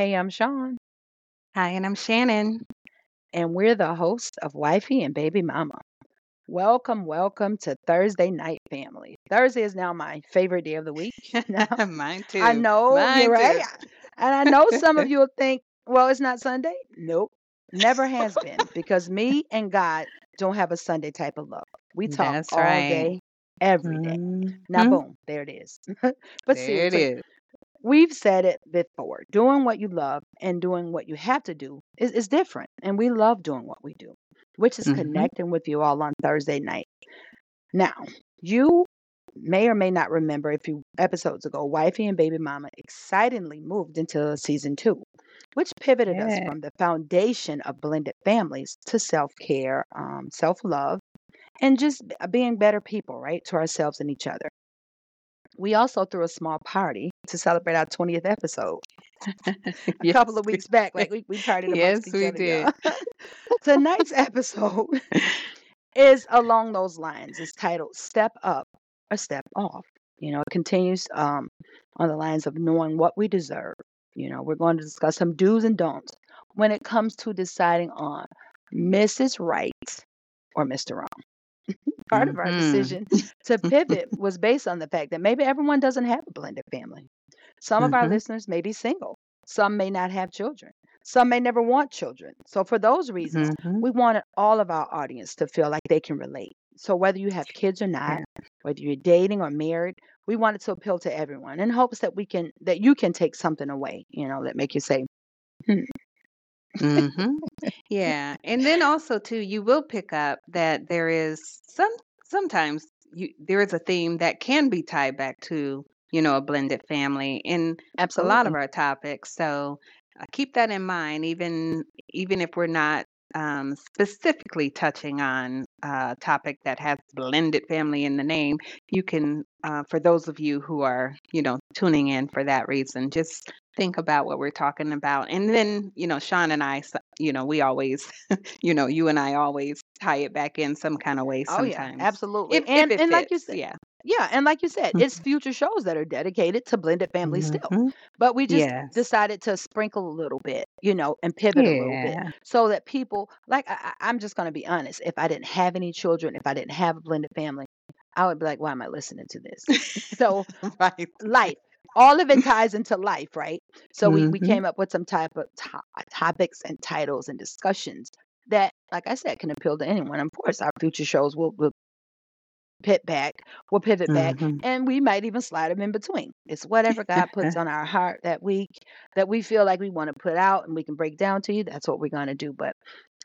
Hey, I'm Sean, Hi, and I'm Shannon. and we're the hosts of Wifey and Baby Mama. Welcome, welcome to Thursday Night Family. Thursday is now my favorite day of the week. Now, Mine I too. know you're Mine right. too. And I know some of you will think, well, it's not Sunday. Nope, never has been because me and God don't have a Sunday type of love. We talk That's all right. day, every day. Now, Mhm. boom, there it is. but There it seriously, is. We've said it before doing what you love and doing what you have to do is, is different and we love doing what we do which is Mhm. connecting with you all on thursday night. Now you may or may not remember a few episodes ago wifey and baby mama excitingly moved into season two which pivoted us from the foundation of blended families to self-care um, self-love and just being better people right to ourselves and each other we also threw a small party to celebrate our 20th episode a Yes, couple of weeks back. Like we, we partied Yes, we other, did. Tonight's episode is along those lines. It's titled Step Up or Step Off. You know, it continues um, on the lines of knowing what we deserve. You know, we're going to discuss some do's and don'ts when it comes to deciding on Mrs. Right or Mr. Wrong. Part of our Mhm. decision to pivot was based on the fact that maybe everyone doesn't have a blended family. Some of our Mhm. listeners may be single. Some may not have children. Some may never want children. So, for those reasons, Mhm. we wanted all of our audience to feel like they can relate. So, whether you have kids or not, whether you're dating or married, we wanted to appeal to everyone in hopes that we can that you can take something away, you know, that make you say, hmm. Mhm. Yeah. And then also too, you will pick up that there is some sometimes you there is a theme that can be tied back to, you know, a blended family in a lot Absolutely. of our topics. So uh, keep that in mind, even even if we're not um, specifically touching on a topic that has blended family in the name. You can, uh, for those of you who are, you know, tuning in for that reason, just think about what we're talking about. And then, you know, Sean and I, you know, we always, you know, you and I always tie it back in some kind of way Oh yeah, sometimes, absolutely. if if And it and like you said, Yeah. yeah, and like you said, it's future shows that are dedicated to blended families still. Mhm. But we just Yes. decided to sprinkle a little bit, you know, and pivot a little bit so that people like I, I- I'm just going to be honest. If I didn't have any children, if I didn't have a blended family, I would be like, why am I listening to this? So right. life, all of it ties into life, right? So we we Mhm. came up with some type of to- topics and titles and discussions that, like I said, can appeal to anyone. Of course, our future shows will will pit back, we'll pivot back, Mhm. and we might even slide them in between. It's whatever God puts on our heart that week that we feel like we want to put out and we can break down to you. That's what we're going to do. But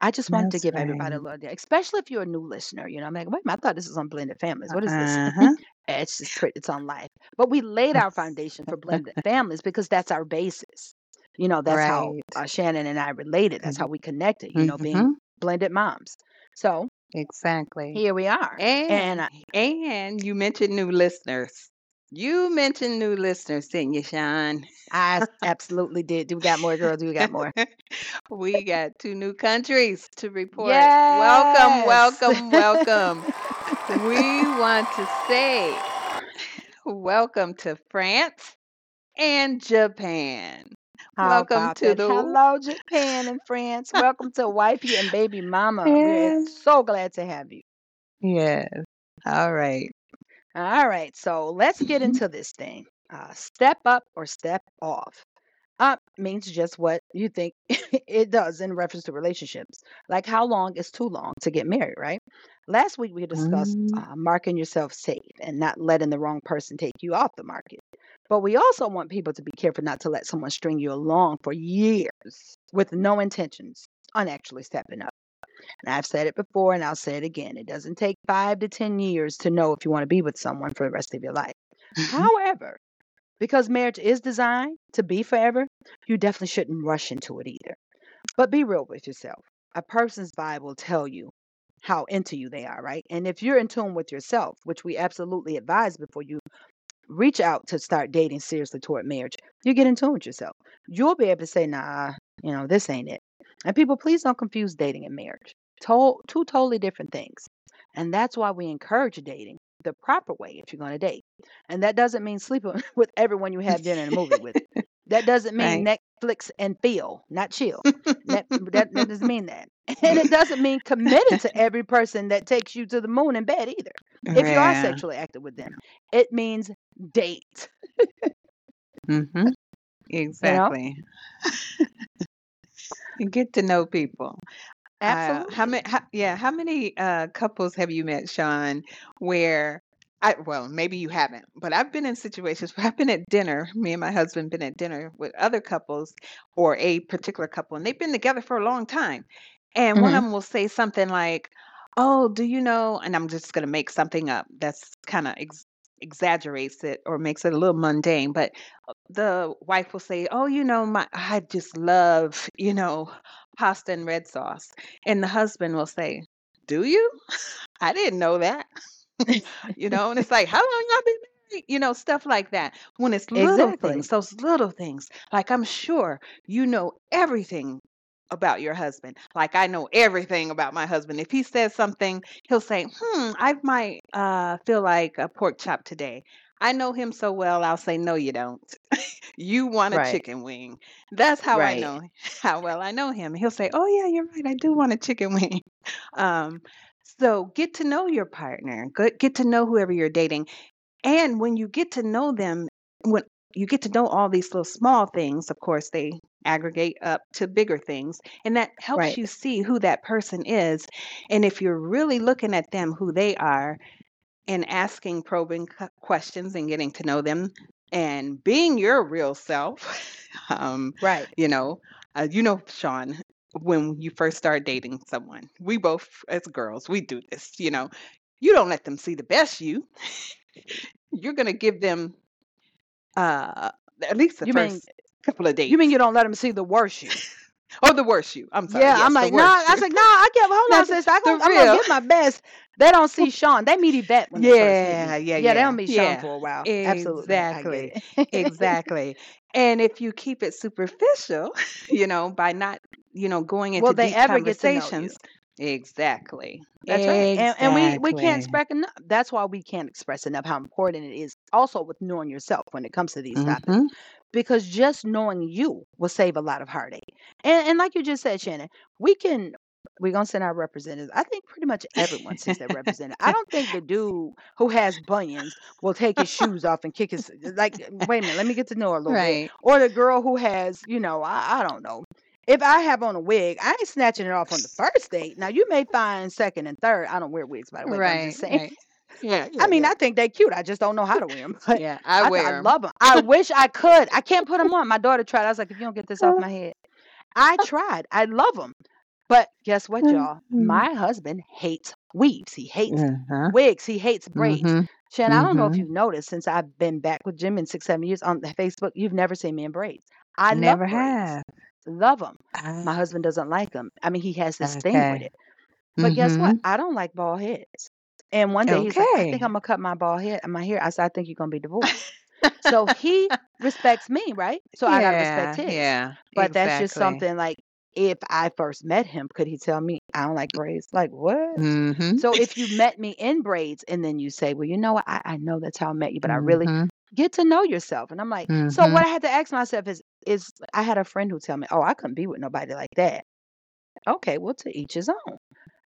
I just wanted to That's give everybody a right. little idea, especially if you're a new listener. You know, I'm like, wait a minute, I thought this was on blended families. What is this? Uh-huh. It's just pretty, it's on life. But we laid our foundation for blended families because that's our basis. You know, that's how uh, Shannon and I related. That's how we connected, you know, being Mhm. blended moms. So Exactly. here we are. And And uh, and you mentioned new listeners. You mentioned new listeners, didn't you, Sean? I absolutely did. Do we got more girls? Do we got more? we got two new countries to report. Welcome, welcome, welcome. We want to say welcome to France and Japan. How Welcome to that? the Hello, Japan and France. Welcome to Wifey and Baby Mama. We're so glad to have you. Yes. All right. All right, so let's get Mhm. into this thing. Uh, step up or step off. Up means just what you think it does in reference to relationships. Like how long is too long to get married, right? Last week we discussed Mm, uh, marking yourself safe and not letting the wrong person take you off the market. But we also want people to be careful not to let someone string you along for years with no intentions on actually stepping up. And I've said it before and I'll say it again. It doesn't take five to 10 years to know if you want to be with someone for the rest of your life. mhm. However, because marriage is designed to be forever, you definitely shouldn't rush into it either. But be real with yourself. A person's vibe will tell you how into you they are, right? And if you're in tune with yourself, which we absolutely advise before you reach out to start dating seriously toward marriage, you get in tune with yourself. You'll be able to say, nah, you know, this ain't it. And people, please don't confuse dating and marriage. To- two totally different things. And that's why we encourage dating the proper way if you're going to date. And that doesn't mean sleeping with everyone you have dinner and a movie with. That doesn't mean Right. Netflix and feel, not chill. Net, that, that doesn't mean that. And it doesn't mean committed to every person that takes you to the moon in bed either. If you are Yeah. sexually active with them, it means date. Mm-hmm. Know? Exactly. Get to know people. Uh, Absolutely. how many? How, yeah, how many uh, couples have you met, Sean? Where I well, maybe you haven't, but I've been in situations where I've been at dinner. Me and my husband been at dinner with other couples or a particular couple, and they've been together for a long time. And one of them will say something like, "Oh, do you know?" And I'm just gonna make something up that's kind of ex- exaggerates it or makes it a little mundane. But uh, the wife will say, "Oh, you know, my I just love, you know, pasta and red sauce." And the husband will say, "Do you? I didn't know that." you know, and it's like, "How long y'all been married?" You know, stuff like that. When it's little Exactly. things, those little things. Like I'm sure you know everything about your husband. Like I know everything about my husband. If he says something, he'll say, "Hmm, I might uh feel like a pork chop today." I know him so well, I'll say, "No, you don't. you want a Right. chicken wing." That's how I Right. know how well I know him. He'll say, "Oh yeah, you're right. I do want a chicken wing." Um, so get to know your partner. Get get to know whoever you're dating. And when you get to know them, when you get to know all these little small things, of course, they aggregate up to bigger things. And that helps Right. you see who that person is. And if you're really looking at them, who they are, and asking probing questions and getting to know them and being your real self, um, Right. you know, uh, you know, Sean, when you first start dating someone, we both, as girls, we do this, you know, you don't let them see the best you. You're going to give them uh, at least the You mean first couple of dates. you mean you don't let them see the worst you? oh, the worst you. I'm sorry. Yeah, yes, I'm like, nah. I was like, nah. I can't. Hold on, sis. I am gonna give my best. They don't see Sean. They meet Yvette when meet Yeah, yeah, Yeah, they yeah, don't meet Sean yeah. for a while. Absolutely, Exactly. Exactly. And if you keep it superficial, you know, by not, you know, going into Will they deep ever get to know you? conversations. Exactly. That's right. And and we we can't Exactly. express enough. That's why we can't express enough how important it is. Also with knowing yourself when it comes to these topics, Mm-hmm. because just knowing you will save a lot of heartache. And and like you just said, Shannon, we can. We're gonna send our representatives. I think pretty much everyone sends their representative. I don't think the dude who has bunions will take his shoes off and kick his like. Wait a minute, let me get to know her a little bit. Right. Or the girl who has, you know, I, I don't know. If I have on a wig, I ain't snatching it off on the first date. Now you may find second and third. I don't wear wigs by the way, but I'm Right. just saying. Right. Yeah. I mean, Yeah. I think they're cute. I just don't know how to wear them. But Yeah. I I, th- I wear love them. I wish I could. I can't put them on. My daughter tried. I was like, if you don't get this off my head, I tried. I love them. But guess what, y'all? Mm-hmm. My husband hates weaves. He hates Uh-huh. wigs. He hates braids. Mm-hmm. Shannon, I don't know if Mm-hmm. you've noticed since I've been back with Jim in six, seven years on Facebook, you've never seen me in braids. I Never have. Love them. Ah, My husband doesn't like them. I mean, he has this thing with it. But guess Mm-hmm. what? I don't like bald heads. And one day he's like, I think I'm gonna cut my bald head, and my hair. I said, I think you're gonna be divorced. So he respects me, right? So I gotta respect him. Yeah. But that's just something like if I first met him, could he tell me I don't like braids? Like what? Mm-hmm. So if you met me in braids and then you say, Well, you know what, I, I know that's how I met you, but I really Mm-hmm. Get to know yourself. And I'm like, so Mm-hmm. what I had to ask myself is is I had a friend who tell me, Oh, I couldn't be with nobody like that. Okay, well to each his own.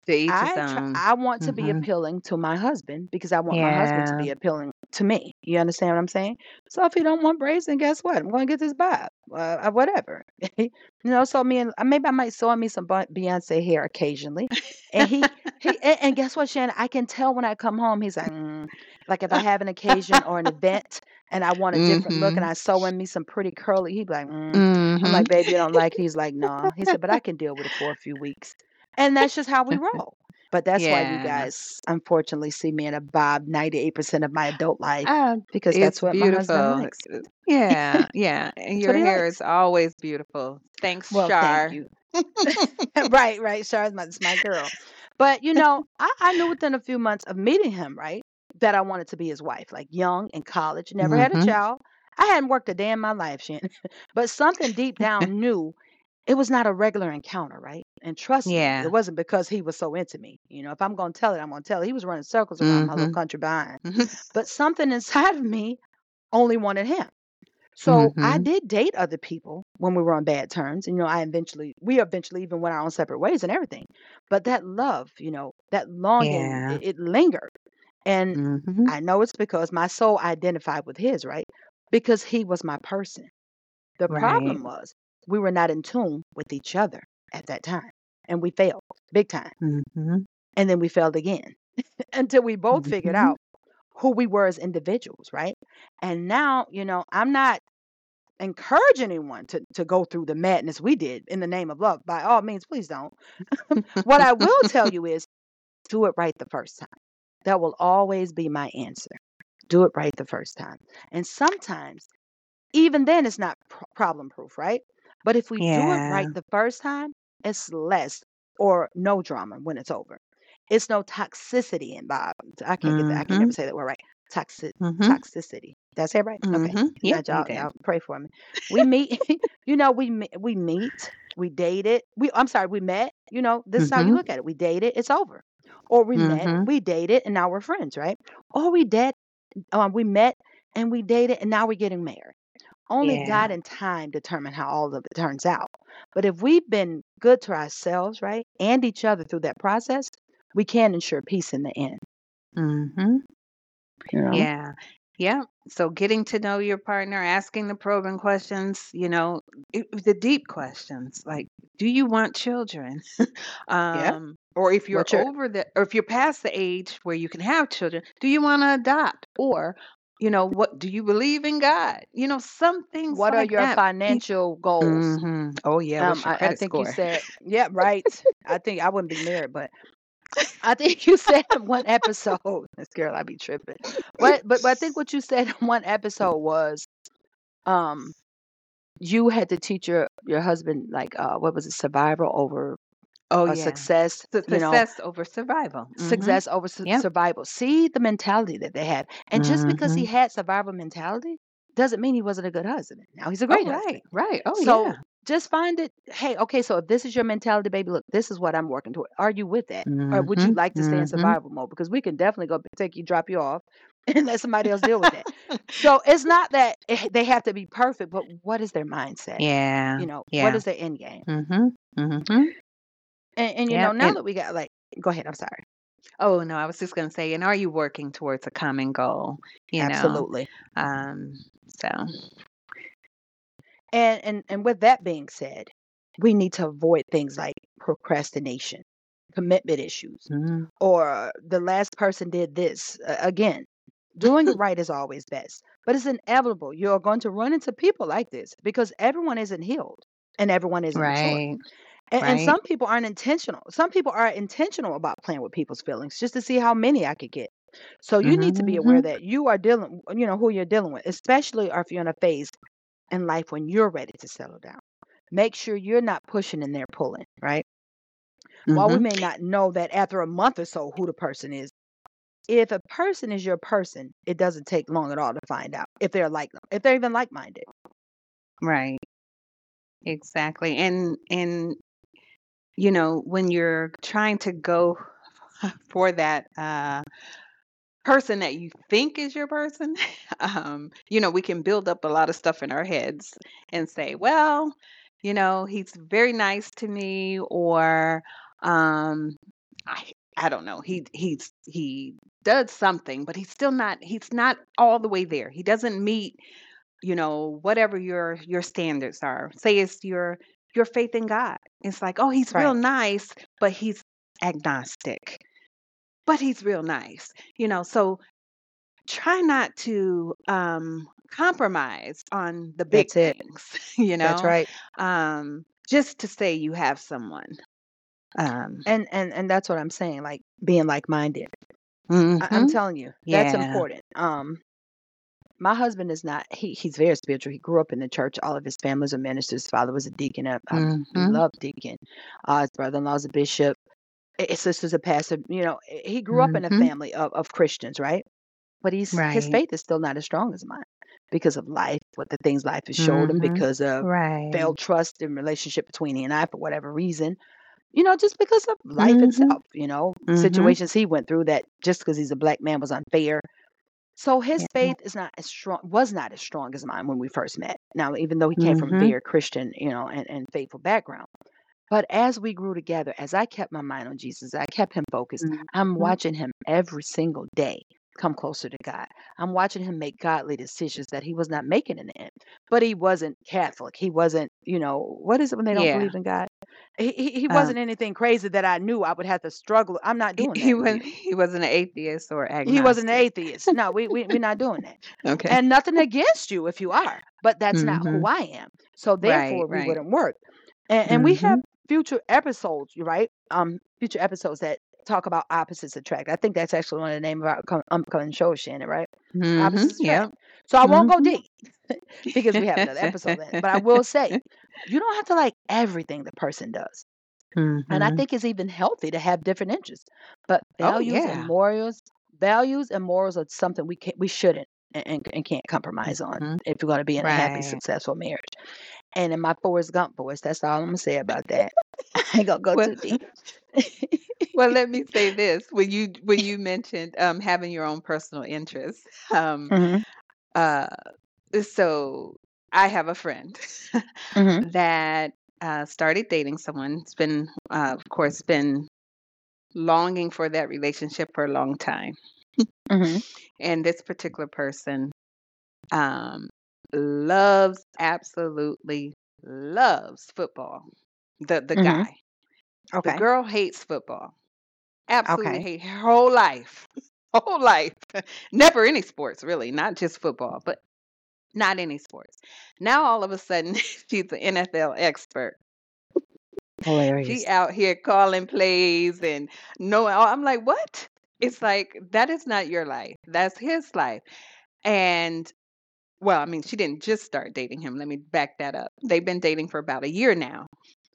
To each his I try, own. I want to be Mm-hmm. appealing to my husband because I want my husband to Yeah. be appealing to me. You understand what I'm saying? So if he don't want braids, then guess what? I'm going to get this bob, uh, uh, whatever. you know. So me and uh, maybe I might sew me some Beyonce hair occasionally, and he he and, and guess what, Shannon? I can tell when I come home. He's like, mm. like if I have an occasion or an event and I want a different look, and mm-hmm. I sew in me some pretty curly. He'd be like, mm. I'm Mm-hmm. like, baby, you don't like it. He's like, no. He said, but I can deal with it for a few weeks. And that's just how we roll. But that's why you Yeah. guys unfortunately see me in a bob 98% of my adult life Ah, because that's what my husband beautiful. likes. Uh, Yeah. Yeah. And That's your what he hair likes. is always beautiful. Thanks, Well, thank you. right, right. Char's my, it's my girl. But you know, I, I knew within a few months of meeting him, right, that I wanted to be his wife. Like young in college, never had a Mm-hmm. child. I hadn't worked a day in my life, Shannon. but something deep down knew it was not a regular encounter, right? And trust me, Yeah. it wasn't because he was so into me. You know, if I'm gonna tell it, I'm gonna tell it. He was running circles around my little Mm-hmm. country behind. Mm-hmm. But something inside of me only wanted him. So I Mhm. did date other people when we were on bad terms. And, you know, I eventually, we eventually even went our own separate ways and everything. But that love, you know, that longing, Yeah. it, it lingered. And Mhm. I know it's because my soul identified with his, right? Because he was my person. The Right. problem was we were not in tune with each other at that time. And we failed big time. Mhm. And then we failed again until we both figured Mhm. out who we were as individuals, right? And now, you know, I'm not encouraging anyone to, to go through the madness we did in the name of love. By all means, please don't. what I will tell you is do it right the first time. That will always be my answer. Do it right the first time. And sometimes, even then, it's not pr- problem proof, right? But if we do it Yeah. right the first time, it's less or no drama when it's over. It's no toxicity involved. I can't get that. I can never Mhm. say that word right. Toxic Mhm. toxicity. Say it right? Okay. Mhm. Now Yep, you y'all, did. y'all pray for me. We meet. you know, we me- we meet. We dated. We I'm sorry. We met. You know, this is how you Mhm. look at it. We dated. It's over. Or we met. Mhm. We dated, and now we're friends, right? Or we did. Um, we met and we dated, and now we're getting married. Only Yeah. God and time determine how all of it turns out. But if we've been good to ourselves, right, and each other through that process, we can ensure peace in the end. Mhm. You know? Yeah. Yeah. So getting to know your partner, asking the probing questions, you know, the deep questions like, do you want children? Yeah. um, or if you're What's your over the, or if you're past the age where you can have children, do you want to adopt? Or, you know, what do you believe in God? You know, some things what are your that. Financial goals? hmm Oh yeah. Um, I, I credit think you said, yeah, right. I think I wouldn't be married, but I think you said one episode, this girl, i'd be tripping. What, but, but I think what you said in one episode was, um, you had to teach your your husband like uh what was it survival over Oh a yeah. success Su- you know Success over survival. hmm success over su- Yep. survival see the mentality that they have and just because he hmm had survival mentality doesn't mean he wasn't a good husband now he's a Oh great husband right. Right. Oh yeah. so yeah. just find it hey okay so if this is your mentality baby look this is what i'm working toward are you with that or would you hmm like to stay in hmm survival mode because we can definitely go take you drop you off and let somebody else deal with that so it's not that it, they have to be perfect but what is their mindset Yeah. you know what Yeah. is their end game Mhm. Mhm. And, and you know now And that we got like go ahead i'm sorry oh no, I was just gonna say, and are you working towards a common goal? You know. absolutely Um. So. and and and with that being said we need to avoid things like procrastination commitment issues Mm, or the last person did this uh, again doing it right is always best but it's inevitable you're going to run into people like this because everyone isn't healed and everyone isn't mature and, and Right. some people aren't intentional some people are intentional about playing with people's feelings just to see how many i could get so you need to be aware Mhm. that you are dealing you know who you're dealing with especially if you're in a phase in life when you're ready to settle down make sure you're not pushing and they're pulling right while we Mhm. may not know that after a month or so who the person is if a person is your person it doesn't take long at all to find out if they're like them, if they're even like-minded Right. Exactly. And and you know when you're trying to go for that uh person that you think is your person, um, you know, we can build up a lot of stuff in our heads and say, well, you know, he's very nice to me, or um, I, I don't know, he he's he does something, but he's still not he's not all the way there. He doesn't meet, you know, whatever your your standards are. Say it's your your faith in God. It's like, oh, he's real nice, but he's agnostic. But he's real nice, you know. So try not to um compromise on the big that's it things you that's know right um just to say you have someone um and and and that's what i'm saying like being like-minded I, i'm mhm, telling you that's yeah important um my husband is not he he's very spiritual he grew up in the church all of his families a minister his father was a deacon i, I mhm, love deacon uh his brother-in-law's a bishop his sister's a pastor you know he grew up in a mhm, family of, of christians right? But he's his faith is still not as strong as mine because of life what the things life has showed him mhm, because of right. failed trust in relationship between he and i for whatever reason you know just because of life mhm, itself you know mhm, situations he went through that just because he's a black man was unfair So his Yeah. faith is not as strong, was not as strong as mine when we first met. Now, even though he came from a Mhm. very Christian, you know, and, and faithful background. But as we grew together, as I kept my mind on Jesus, I kept him focused. I'm Mhm. watching him every single day come closer to God. I'm watching him make godly decisions that he was not making in the end. But he wasn't Catholic. He wasn't, you know, what is it when they don't Yeah. believe in God? He, he, he Um, wasn't anything crazy that I knew I would have to struggle. I'm not he, doing he that with wasn't you. he wasn't an atheist or agnostic. He wasn't an agnostic. atheist. No, we, we, we're not doing that. Okay. And nothing against you if you are, but that's not who I am. So Right, therefore, we right. wouldn't work. And, and we have Mhm. future episodes, right? Um, future episodes that talk about opposites attract. I think that's actually one of the name of our co- upcoming show, Shannon, right? Mhm. Opposites attract. Yep. So I won't go Mhm. deep because we have another episode in it. But I will say, you don't have to like everything the person does. And I Mhm. think it's even healthy to have different interests. But Oh values and morals, values and morals are something we can we shouldn't and, and, can't compromise on Mhm. if you're going to be in a happy, successful marriage. And in my Forrest Gump voice, that's all I'm gonna say about that. I ain't gonna go Well, too deep. well, let me say this: when you when you mentioned um, having your own personal interests, um, hmm uh, so I have a friend hmm that uh, started dating someone. It's been, uh, of course, been longing for that relationship for a long time. hmm And this particular person um, loves, absolutely loves football. The the hmm guy, the girl hates football. Absolutely Okay. hate her whole life, whole life. Never any sports really, not just football, but not any sports. Now all of a sudden she's an NFL expert. Hilarious. She out here calling plays and knowing. I'm like, what? It's like that is not your life. That's his life. And well, I mean, she didn't just start dating him. Let me back that up. They've been dating for about a year now.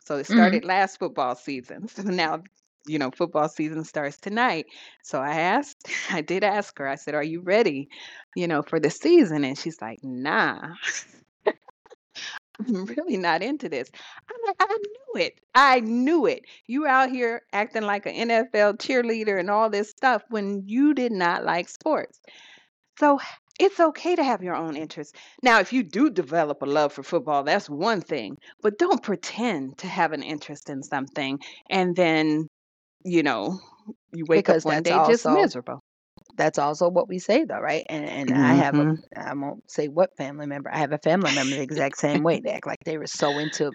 So it hmm started last football season. So now, you know, football season starts tonight. So I asked, I did ask her, I said, Are you ready, you know, for the season? And she's like, Nah, I'm really not into this. I'm like, I knew it. I knew it. You were out here acting like an NFL cheerleader and all this stuff when you did not like sports. So it's okay to have your own interests. Now, if you do develop a love for football, that's one thing, but don't pretend to have an interest in something and then, you know, you wake up Because one that's day just miserable. that's also what we say though, right? And and I have a hmm I won't say what family member. I have a family member the exact same way. They act like they were so into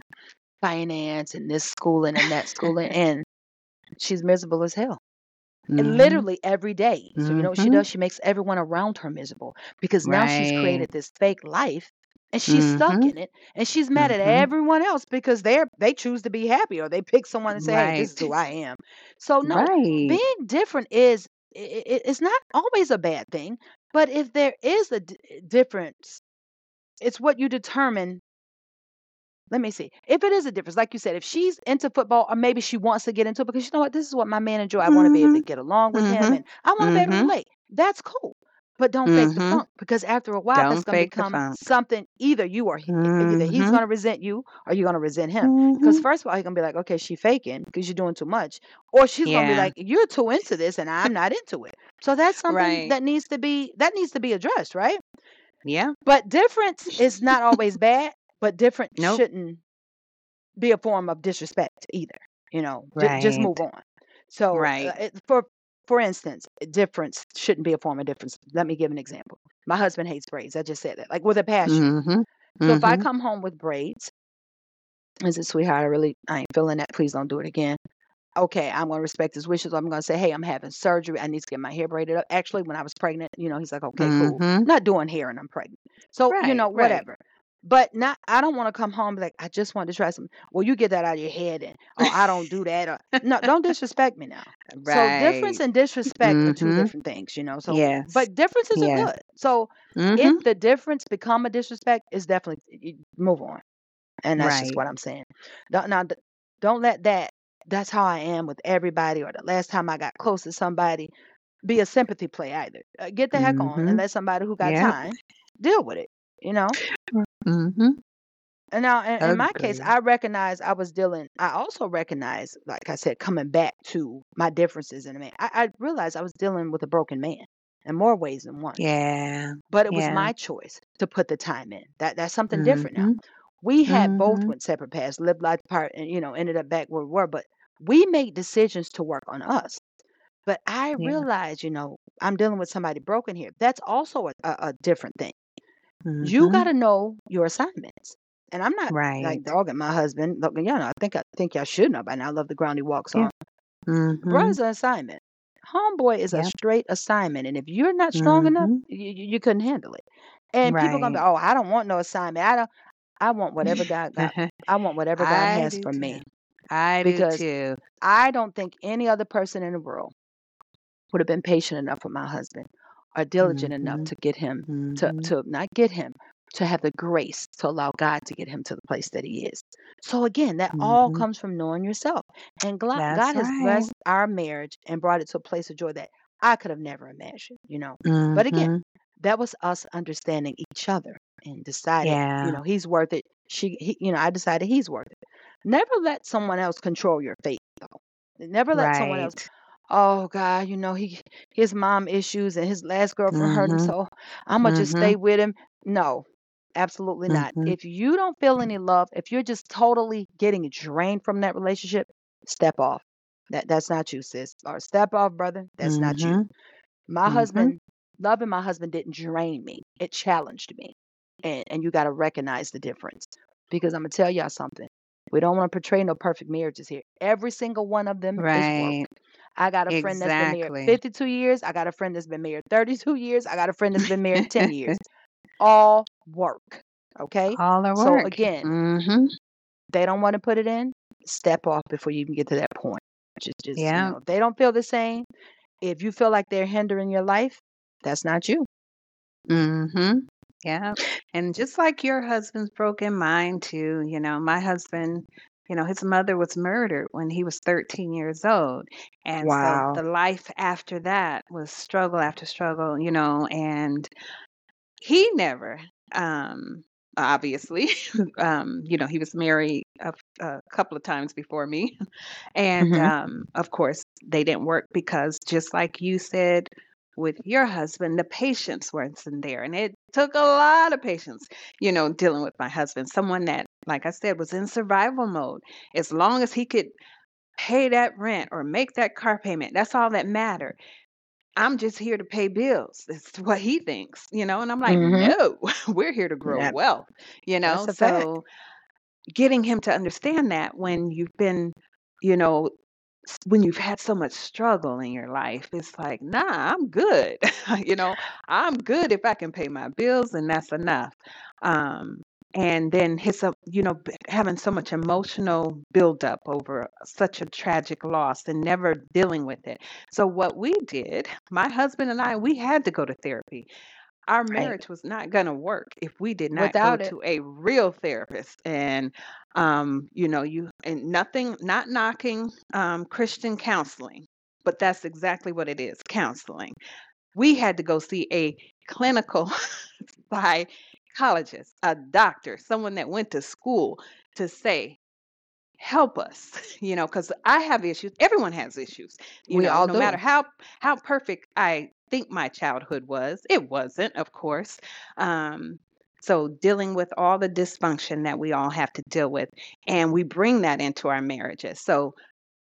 finance and this schooling and that schooling and she's miserable as hell. And hmm literally every day. So you know what she hmm does? She makes everyone around her miserable because now she's created this fake life and she's stuck hmm in it and she's mad at hmm everyone else because they're they choose to be happy or they pick someone and say, "Hey, this is who I am." So no, Right. being different is i i- it's not always a bad thing, but if there is a d- difference, it's what you determine let me see. If it is a difference, like you said, if she's into football or maybe she wants to get into it because you know what, this is what my man enjoy. I want to be able to get along with him hmm and I want to be able to hmm relate. That's cool. But don't fake the hmm funk because after a while that's Don't going to fake the become funk. something either you or he, either he's hmm going to resent you or you're going to resent him. Because hmm first of all, he's going to be like, okay, she faking because you're doing too much. Or she's going to be Yeah. like, you're too into this and I'm not into it. So that's something Right. that needs to be that needs to be addressed, right? Yeah. But difference is not always bad, but different Nope. shouldn't be a form of disrespect either. You know, j- just Right. move on. So, uh, Right. it, for for instance, difference shouldn't be a form of difference. Let me give an example. My husband hates braids. I just said that, like with a passion. hmm So if I hmm come home with braids, I said, sweetheart, I really I ain't feeling that. Please don't do it again. Okay, I'm gonna respect his wishes. I'm gonna say, hey, I'm having surgery. I need to get my hair braided up. Actually, when I was pregnant, you know, he's like, okay, cool. hmm Not doing hair and I'm pregnant. So, you Right. know, Right. But not I don't want to come home and be like, I just wanted to try some. Well, you get that out of your head and oh, I don't do that. Or no, don't disrespect me now. So difference Right. and disrespect are two hmm different things, you know. So Yes. but differences are Yes. good. So if the difference become a disrespect, it's definitely you move on. And that's just Right. what I'm saying. Don't now d- don't let that that's how I am with everybody or the last time I got close to somebody be a sympathy play either. Uh, get the heck on and hmm let somebody who got Yep. time deal with it, you know? Hmm And now in, in my case, I recognize I was dealing I also recognize, like I said, coming back to my differences in a man. I, I realized I was dealing with a broken man. in more ways than one. Yeah. But it was Yeah. my choice to put the time in. That that's something different now. Mhm. We had both Mhm. went separate paths, lived life apart, and you know ended up back where we were. But we made decisions to work on us. But I Yeah. realized, you know, I'm dealing with somebody broken here. That's also a, a, a different thing. You got Mhm. to know your assignments. And I'm not Right. like dogging my husband. Look, you know, I think I think y'all should know by now. I love the ground he walks Yeah. on. Mhm. Brother's an assignment. Homeboy is a Yep. straight assignment. And if you're not strong enough, Mhm. you, you you couldn't handle it. And people gonna be, Right. oh, I don't want no assignment. I don't. I want whatever God got. I want whatever God I has do for too. me I do because too. I don't think any other person in the world would have been patient enough with my husband or diligent enough Mhm. to get him to Mhm. to not get him to have the grace to allow God to get him to the place that he is. So again, that all Mhm. comes from knowing yourself. And That's God has right. blessed our marriage and brought it to a place of joy that I could have never imagined, you know. But again, Mhm. that was us understanding each other and decided, you know, he's worth it. She, he, you know, I decided he's worth it. Never let someone else control your fate, though. Never let someone else. Oh God, you know he his mom issues and his last girlfriend hurt him, Mhm. so I'm gonna just Mhm. stay with him. No, absolutely not. Mhm. If you don't feel any love, if you're just totally getting drained from that relationship, step off. That that's not you, sis. Or step off, brother. That's not you. Mhm. My Mhm. husband, loving my husband didn't drain me. It challenged me. And and you got to recognize the difference. Because I'm gonna tell y'all something. We don't want to portray no perfect marriages here. Every single one of them is work. Right. I got a friend that's been married 52 years. I got a friend that's been married 32 years. I got a friend that's been married 10 years. All work. Okay? All So work. again, Mhm. they don't want to put it in. Step off before you even get to that point. Just just you Yeah. know, they don't feel the same, if you feel like they're hindering your life, that's not you. Mhm. Yeah. And just like your husband's broken mine too, you know, my husband, you know, his mother was murdered when he was 13 years old. And so the life after that was struggle after struggle, you know, and he never um obviously um you know he was married a, a couple of times before me and hmm um of course they didn't work because just like you said with your husband the patience wasn't there and it took a lot of patience you know dealing with my husband someone that like i said was in survival mode as long as he could pay that rent or make that car payment that's all that mattered I'm just here to pay bills. That's what he thinks, you know, and I'm like, hmm no, we're here to grow wealth, you know. a fact. So getting him to understand that when you've been, you know, when you've had so much struggle in your life, it's like, nah, I'm good. you know, I'm good if I can pay my bills and that's enough. Um, and then his, uh, you know, having so much emotional buildup over such a tragic loss and never dealing with it. So what we did, my husband and I, we had to go to therapy our Right. marriage was not going to work if we did not go it. to a real therapist and um you know you and nothing not knocking um christian counseling but that's exactly what it is counseling we had to go see a clinical psychologist a doctor someone that went to school to say help us you know because i have issues everyone has issues you We know all no matter how how perfect i think my childhood was it wasn't of course um so dealing with all the dysfunction that we all have to deal with and we bring that into our marriages so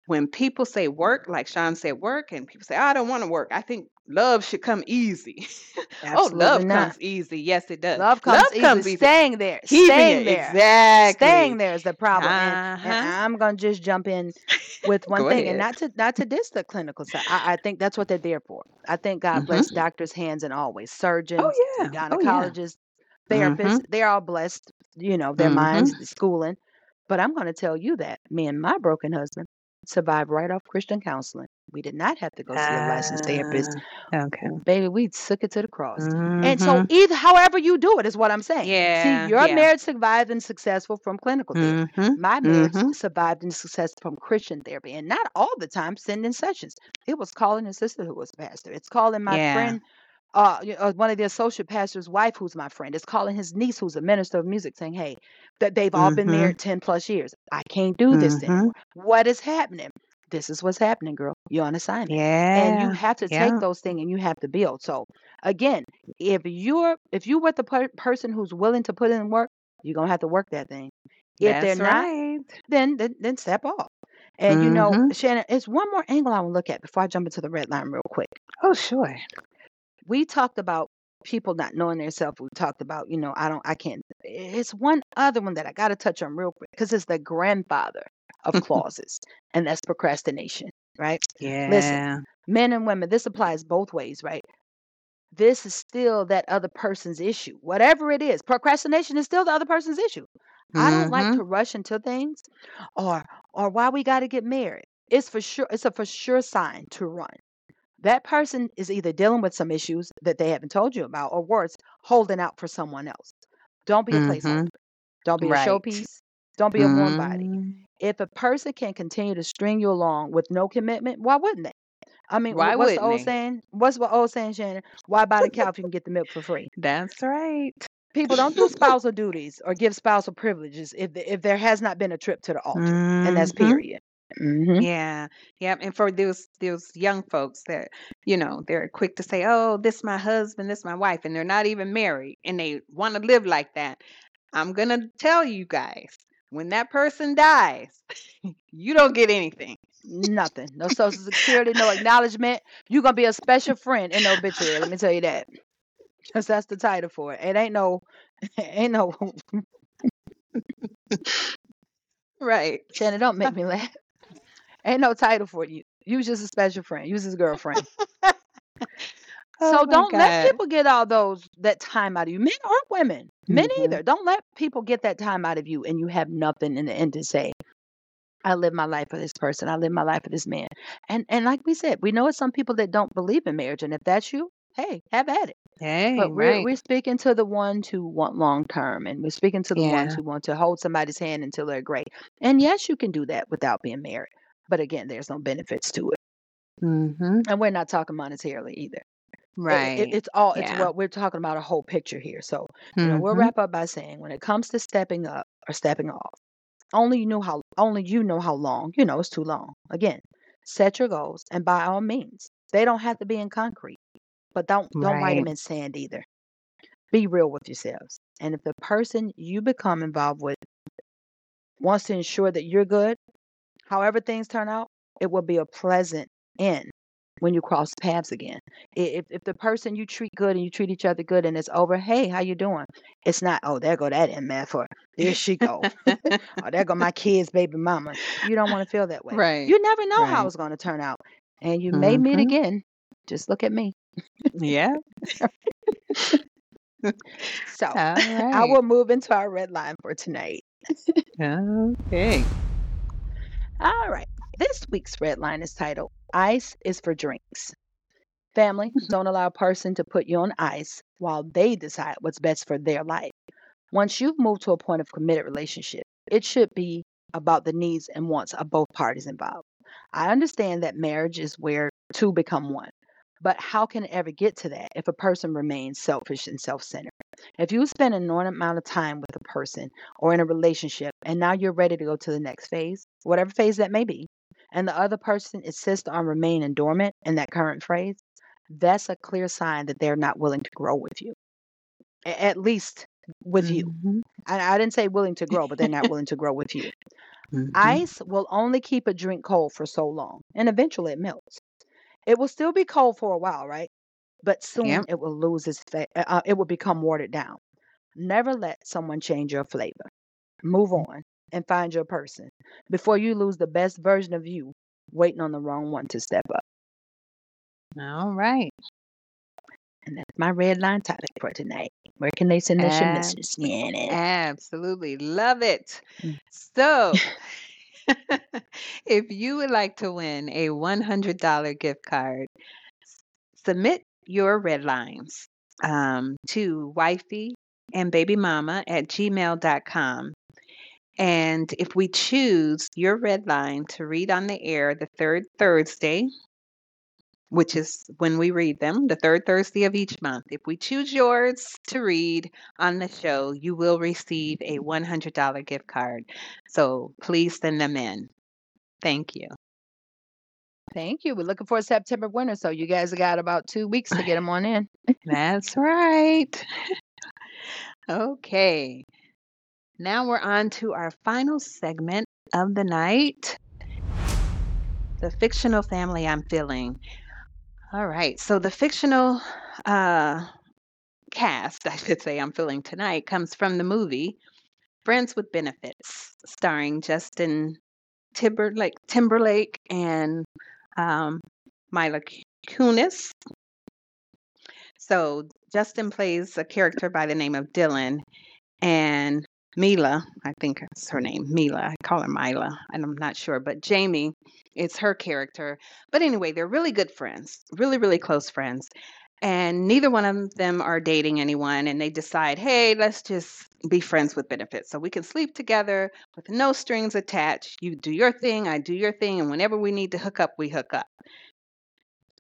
when people say work like sean said work and people say i don't want to work i think love should come easy oh love not. comes easy yes it does Love comes love easily. comes easy Staying there, keeping staying it there, exactly staying there is the problem. And and uh-huh I'm gonna just jump in with one thing, and ahead not to not to diss the clinical side. I, I think that's what they're there for. I think God hmm bless doctors' hands and always Oh surgeons, yeah. Oh yeah. gynecologists, Mhm. therapists. They're all blessed, you know, their Mhm. minds, schooling. But I'm gonna tell you that me and my broken husband survived right off Christian counseling. We did not have to go see a licensed therapist. Ah, okay. Baby, we took it to the cross. And so Mhm. either however you do it is what I'm saying. Yeah. See, your Yeah. marriage survived and successful from clinical therapy. Mhm. My marriage Mhm. survived and success from Christian therapy. And not all the time sending sessions. It was calling a sister who was a pastor. It's calling my Yeah. friend, uh, uh, one of the associate pastor's wife who's my friend. is calling his niece who's a minister of music saying, hey, that they've all been Mhm. married 10 plus years. I can't do this Mhm. anymore. What is happening? this is what's happening, girl. You're on assignment. And you Yeah. have to Yeah. take those things and you have to build. So again, if you're if you were the per- person who's willing to put in work, you're gonna have to work that thing. If they're That's not, right. then then, then step off. And you know, Mhm. Shannon, it's one more angle I want to look at before I jump into the red line real quick. Oh, sure. We talked about people not knowing themselves. We talked about, you know, I don't, I can't. It's one other one that I got to touch on real quick because it's the grandfather of clauses, and that's procrastination, right? Yeah. Listen, men and women, this applies both ways, right? This is still that other person's issue. Whatever it is, procrastination is still the other person's issue. I don't like Mhm. to rush into things or or why we got to get married. It's for sure it's a for sure sign to run. That person is either dealing with some issues that they haven't told you about or worse, holding out for someone else. Don't be a placeholder. Mhm. Don't be a showpiece. Don't be a warm body. Mm. If a person can continue to string you along with no commitment, why wouldn't they? I mean, Why wh- what's the old they? saying? What's the old saying, Shannon? Why buy the cow if you can get the milk for free? That's right. People don't do spousal duties or give spousal privileges if if there has not been a trip to the altar, and that's Mhm. period. Hmm Yeah. Yep. And for those those young folks that, you know, they're quick to say, "Oh, this my husband, this my wife," and they're not even married and they want to live like that. I'm going to tell you guys, when that person dies, you don't get anything. Nothing. No social security, no acknowledgement. You're gonna be a special friend in the obituary. Let me tell you that. Because that's the title for it. It ain't no ain't no Right. Shannon, don't make me laugh. Ain't no title for you. You just a special friend. You was his girlfriend. Oh So don't let people get all those that time out of you, men or women, men Mhm. either. Don't let people get that time out of you, and you have nothing in the end to say. I live my life for this person. I live my life for this man. And and like we said, we know it's some people that don't believe in marriage, and if that's you, hey, have at it. Hey, But we're right. we're speaking to the ones who want long term, and we're speaking to the ones who want to hold somebody's hand until they're great. And yes, you can do that without being married. But again, there's no benefits to it, Mhm. and we're not talking monetarily either. It, it, Right. it's all it's Yeah. what we're talking about a whole picture here. So you know we'll Mhm. wrap up by saying when it comes to stepping up or stepping off, only you know how only you know how long. You know it's too long. Again, set your goals, and by all means, they don't have to be in concrete, but don't don't write them in sand either. Be real with yourselves, and if the person you become involved with wants to ensure that you're good, however things turn out, it will be a pleasant end when you cross paths again. If if the person you treat good and you treat each other good and it's over, hey, how you doing? It's not, oh, there go that MF or there she go. oh, there go my kid's baby mama. You don't want to feel that way. Right. You never know how it's going to turn out. And you may meet Mhm. again. Just look at me. Yeah. So All I will move into our red line for tonight. Okay. All right. This week's red line is titled Ice is for Drinks. Family, mm-hmm. don't allow a person to put you on ice while they decide what's best for their life. Once you've moved to a point of committed relationship, it should be about the needs and wants of both parties involved. I understand that marriage is where two become one, but how can it ever get to that if a person remains selfish and self centered? If you spend an enormous amount of time with a person or in a relationship and now you're ready to go to the next phase, whatever phase that may be, and the other person insists on remaining dormant in that current phase, that's a clear sign that they're not willing to grow with you. At least with you. Mhm. I, I didn't say willing to grow, but they're not willing to grow with you. Mhm. Ice will only keep a drink cold for so long, and eventually it melts. It will still be cold for a while, right? But soon Yep. it will lose its fa- uh, uh, it will become watered down. Never let someone change your flavor. Move on and find your person before you lose the best version of you waiting on the wrong one to step up. All right. And that's my red line topic for tonight. Where can they send us your Ab- messages? Yeah. absolutely love it. Mm. So, if you would like to win a $100 gift card, submit your red lines um, to wifey and baby mama at gmail.com. And if we choose your red line to read on the air the third Thursday, which is when we read them, the third Thursday of each month. If we choose yours to read on the show, you will receive a $100 gift card. So please send them in. Thank you. Thank you. We're looking for a September winner, so you guys got about two weeks to get them on in. That's right. Okay. Now we're on to our final segment of the night the fictional family I'm feeling. All right. So, the fictional uh, cast, I should say, I'm feeling tonight comes from the movie Friends with Benefits, starring Justin Timberlake, Timberlake and um, Mila Kunis. So Justin plays a character by the name of Dylan, and Mila, I think that's her name, Mila. I call her Mila, and I'm not sure, but Jamie is her character. But anyway, they're really good friends, really, really close friends. And neither one of them are dating anyone, and they decide, hey, let's just be friends with benefits. So we can sleep together with no strings attached. You do your thing, I do your thing, and whenever we need to hook up, we hook up.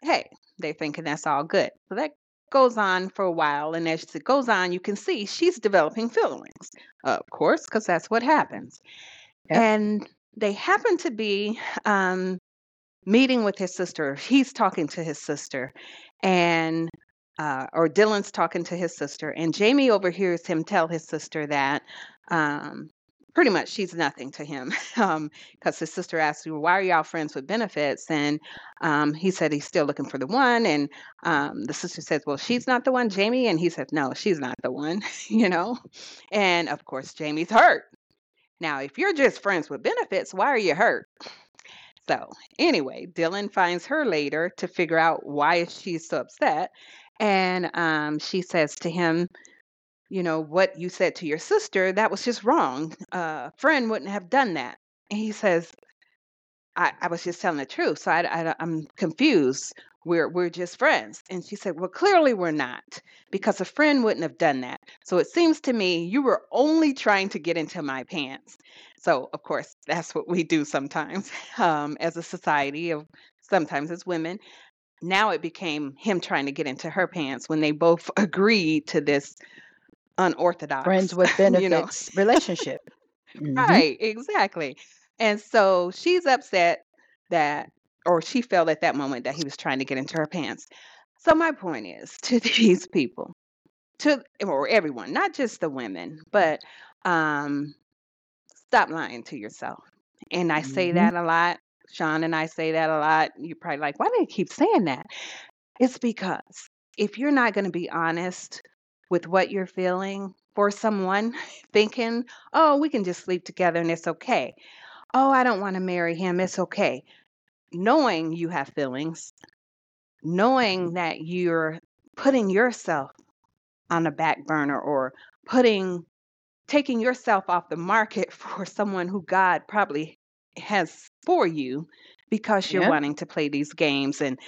Hey, they're thinking that's all good. So that goes on for a while, and as it goes on, you can see she's developing feelings, of course, because that's what happens. And they happen to be um, meeting with his sister. He's talking to his sister, and uh, or Dylan's talking to his sister, and Jamie overhears him tell his sister that um, pretty much she's nothing to him um, because his sister asked you, "Why are y'all friends with benefits?" And um, he said he's still looking for the one, and um, the sister says, "Well, she's not the one, Jamie," and he said, "No, she's not the one," you know. And of course, Jamie's hurt. Now, if you're just friends with benefits, why are you hurt? So anyway, Dylan finds her later to figure out why she's so upset. And um, she says to him, you know, what you said to your sister, that was just wrong. A friend wouldn't have done that. And he says, I, I was just telling the truth. So I, I, I'm confused. We're, we're just friends. And she said, Well, clearly we're not because a friend wouldn't have done that. So it seems to me you were only trying to get into my pants. So, of course, that's what we do sometimes um, as a society of sometimes as women. Now it became him trying to get into her pants when they both agreed to this unorthodox, Friends with you know. benefits relationship. Mhm. Right, exactly. And so she's upset that, or she felt at that moment that he was trying to get into her pants. So my point is to these people, to or everyone, not just the women, but um, stop lying to yourself. And I say Mhm. that a lot. Sean and I say that a lot. You're probably like, why do you keep saying that? It's because if you're not going to be honest with what you're feeling for someone, thinking, oh, we can just sleep together and it's okay. Oh, I don't want to marry him. It's okay. Knowing you have feelings, knowing mm-hmm. that you're putting yourself on a back burner or putting taking yourself off the market for someone who God probably has for you because you're Yeah. wanting to play these games and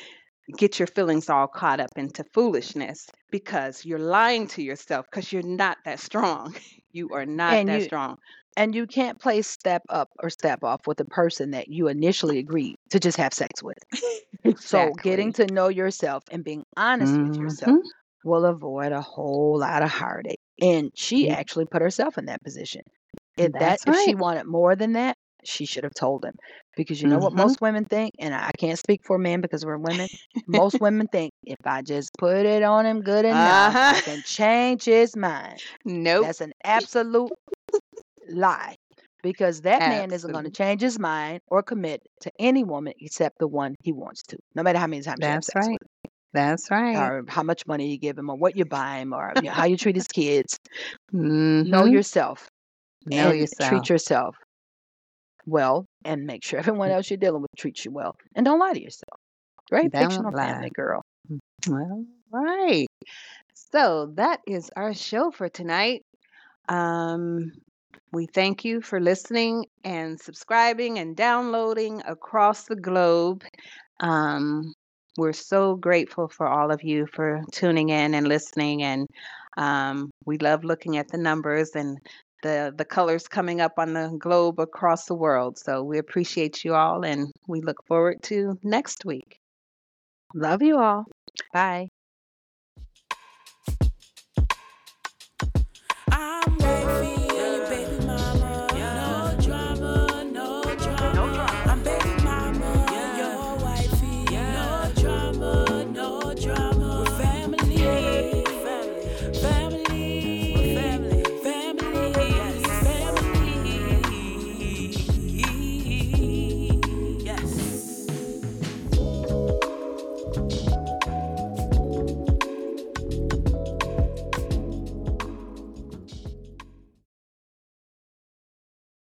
get your feelings all caught up into foolishness because you're lying to yourself because you're not that strong. You are not And that you strong. And you can't play step up or step off with a person that you initially agreed to just have sex with. So getting to know yourself and being honest with yourself Mhm. will avoid a whole lot of heartache. And she Mm, actually put herself in that position. If that That's if she wanted more than that, she should have told him. Because you know what Mhm. most women think, and I can't speak for men because we're women. Most women think if I just put it on him good enough, I Uh-huh. can change his mind. Nope. That's an absolute lie. Because that man isn't going to change his mind or commit to any woman except the one he wants to, no matter how many times That's right. That's right. or how much money you give him, or what you buy him, or you know, how you treat his kids. Know Mhm. yourself Know yourself. treat yourself well, and make sure everyone else you're dealing with treats you well, and don't lie to yourself. Great Don't fictional lie. family, girl. Well, right. So that is our show for tonight. Um, we thank you for listening and subscribing and downloading across the globe. Um, we're so grateful for all of you for tuning in and listening, and um, we love looking at the numbers and the the colors coming up on the globe across the world. So we appreciate you all, and we look forward to next week. Love you all. Bye.